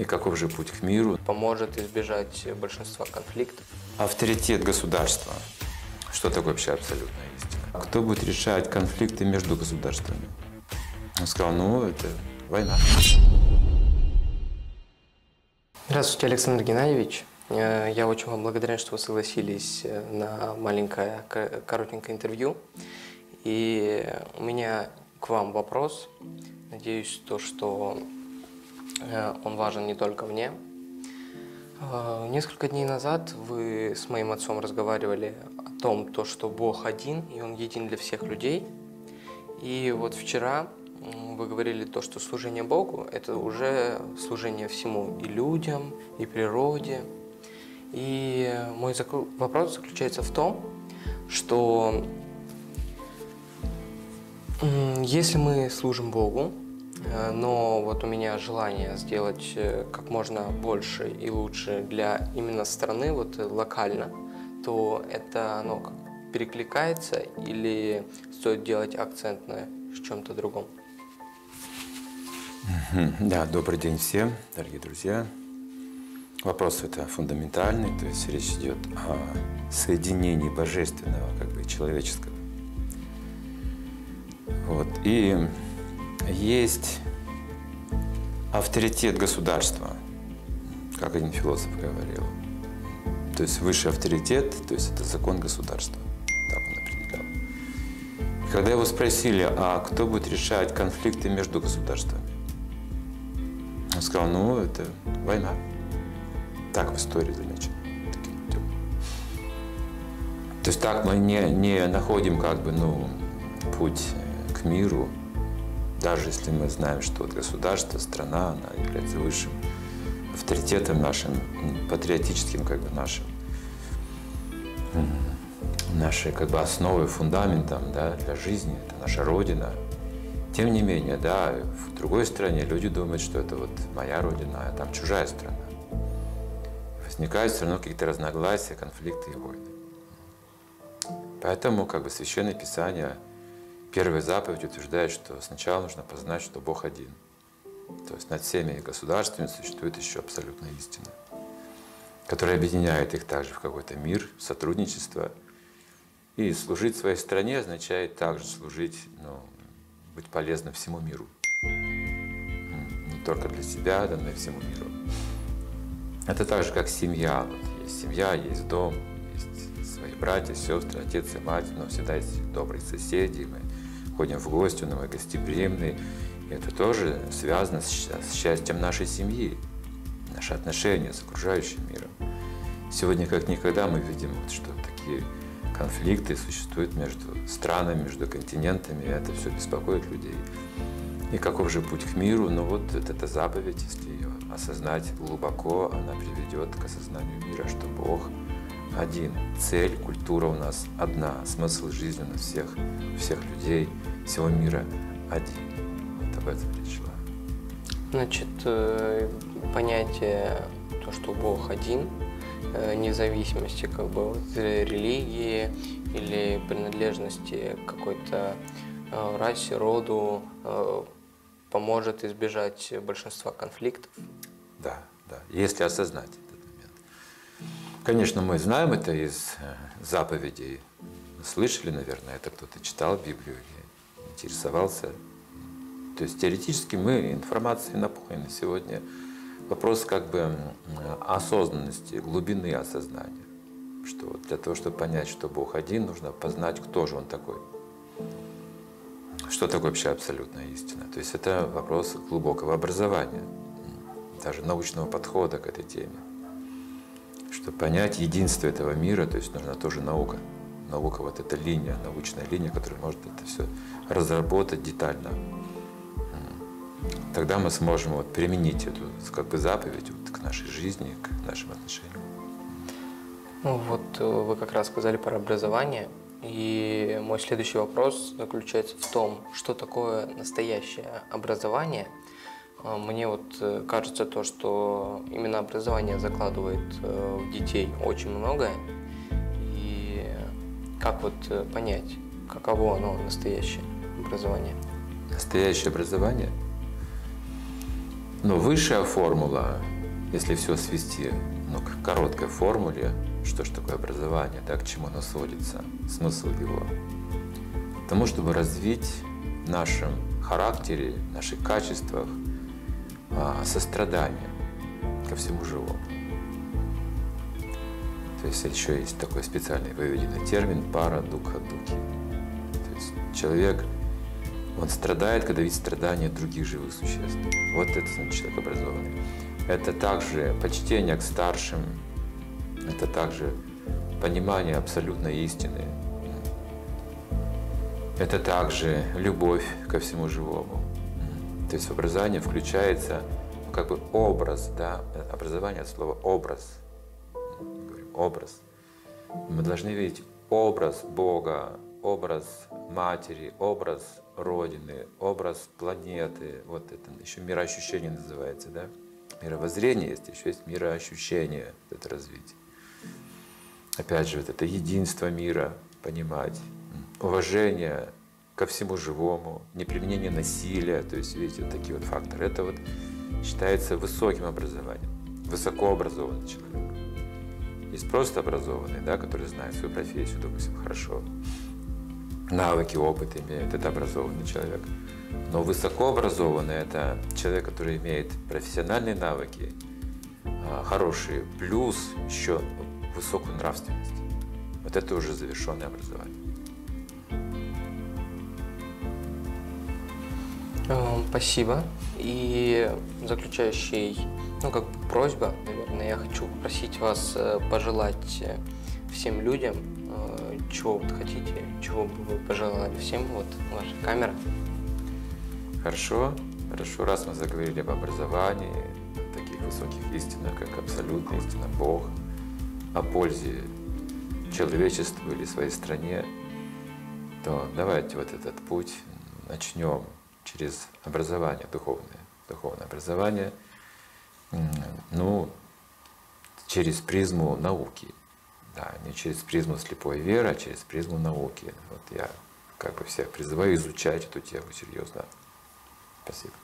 И каков же путь к миру? Поможет избежать большинства конфликтов. Авторитет государства. Что такое вообще абсолютная истина? Кто будет решать конфликты между государствами? Он сказал, ну, это война. Здравствуйте, Александр Геннадьевич. Э, я очень вам благодарен, что вы согласились э, на маленькое, коротенькое интервью. И у меня к вам вопрос. Надеюсь, то, что он важен не только мне. Несколько дней назад вы с моим отцом разговаривали о том, то, что Бог один, и Он един для всех людей. И вот вчера вы говорили то, что служение Богу – это уже служение всему и людям, и природе. И мой вопрос заключается в том, что если мы служим Богу, э, но вот у меня желание сделать э, как можно больше и лучше для именно страны, вот э, локально, то это оно как перекликается или стоит делать акцент на чем-то другом? Да, добрый день всем, дорогие друзья. Вопрос это фундаментальный, то есть речь идет о соединении божественного как бы человеческого. Вот. И есть авторитет государства, как один философ говорил. То есть высший авторитет, то есть это закон государства. Так он определял. Когда его спросили, а кто будет решать конфликты между государствами, он сказал, ну, это война. Так в истории замечено. То есть так мы не, не находим как бы, ну, путь к миру, даже если мы знаем, что вот государство, страна, она является высшим авторитетом нашим, патриотическим как бы нашим, нашей как бы основой, фундаментом да, для жизни, это наша Родина. Тем не менее, да, в другой стране люди думают, что это вот моя Родина, а там чужая страна возникают все равно какие-то разногласия, конфликты и войны. Поэтому как бы Священное Писание, первая заповедь утверждает, что сначала нужно познать, что Бог один. То есть над всеми государствами существует еще абсолютная истина, которая объединяет их также в какой-то мир, сотрудничество. И служить своей стране означает также служить, ну, быть полезным всему миру. Не только для себя, но и всему миру. Это так же, как семья. Вот есть семья, есть дом, есть свои братья, сестры, отец и мать, но всегда есть добрые соседи. Мы ходим в гости, но мы гостеприимные. И это тоже связано с, с счастьем нашей семьи, наши отношения с окружающим миром. Сегодня как никогда мы видим, что такие конфликты существуют между странами, между континентами, и это все беспокоит людей. И каков же путь к миру? Ну вот эта заповедь, если ее осознать глубоко, она приведет к осознанию мира, что Бог один. Цель, культура у нас одна. Смысл жизни у нас всех, всех людей, всего мира один. Вот об этом речь шла. Значит, э, понятие, то, что Бог один, э, независимости как бы от религии или принадлежности какой-то э, расе, роду, поможет избежать большинства конфликтов. Да, да, если осознать. Конечно, мы знаем это из э, заповедей. Слышали, наверное, это кто-то читал Библию или интересовался. То есть теоретически мы информацией наполнены сегодня. Вопрос как бы осознанности, глубины осознания. Что для того, чтобы понять, что Бог один, нужно познать, кто же Он такой. Что такое вообще абсолютная истина? То есть это вопрос глубокого образования, даже научного подхода к этой теме. Чтобы понять единство этого мира, то есть нужна тоже наука. Наука, вот эта линия, научная линия, которая может это все разработать детально. Тогда мы сможем вот применить эту как бы заповедь вот к нашей жизни, к нашим отношениям. Ну вот э, вы как раз сказали про образование. И мой следующий вопрос заключается в том, что такое настоящее образование. А, мне вот э, кажется то, что именно образование закладывает э, в детей очень многое. И как вот э, понять, каково оно настоящее образование? Настоящее образование? Но высшая формула, если все свести ну, к короткой формуле, что же такое образование, да, к чему оно сводится, смысл его, тому, чтобы развить в нашем характере, в наших качествах а, сострадание ко всему живому. То есть еще есть такой специальный выведенный термин пара духа дуки. То есть человек, он страдает, когда видит страдания других живых существ. Вот это значит человек образованный. Это также почтение к старшим, это также понимание абсолютной истины. Это также любовь ко всему живому. То есть в образование включается ну, как бы образ, да, образование от слова образ – образ. Мы должны видеть образ Бога, образ матери, образ Родины, образ планеты. Вот это еще мироощущение называется, да? Мировоззрение есть, еще есть мироощущение, это развитие. Опять же, вот это единство мира понимать, уважение ко всему живому, неприменение насилия, то есть, видите, вот такие вот факторы. Это вот считается высоким образованием, высокообразованный человек. Есть просто образованные, да, которые знают свою профессию, допустим, хорошо. Навыки, опыт имеет, это образованный человек. Но высокообразованный – это человек, который имеет профессиональные навыки, а, хорошие, плюс еще высокую нравственность. Вот это уже завершенное образование. Спасибо. И заключающий, ну, как бы просьба, наверное, я хочу попросить вас э, пожелать э, всем людям, э, чего вы хотите, чего бы вы пожелали всем, вот ваша камера. Хорошо, хорошо, раз мы заговорили об образовании, таких высоких истинах, как абсолютная истина, Бог, о пользе человечеству или своей стране, то давайте вот этот путь начнем через образование духовное, духовное образование, ну, через призму науки. Да, не через призму слепой веры, а через призму науки. Вот я как бы всех призываю изучать эту тему серьезно. Спасибо.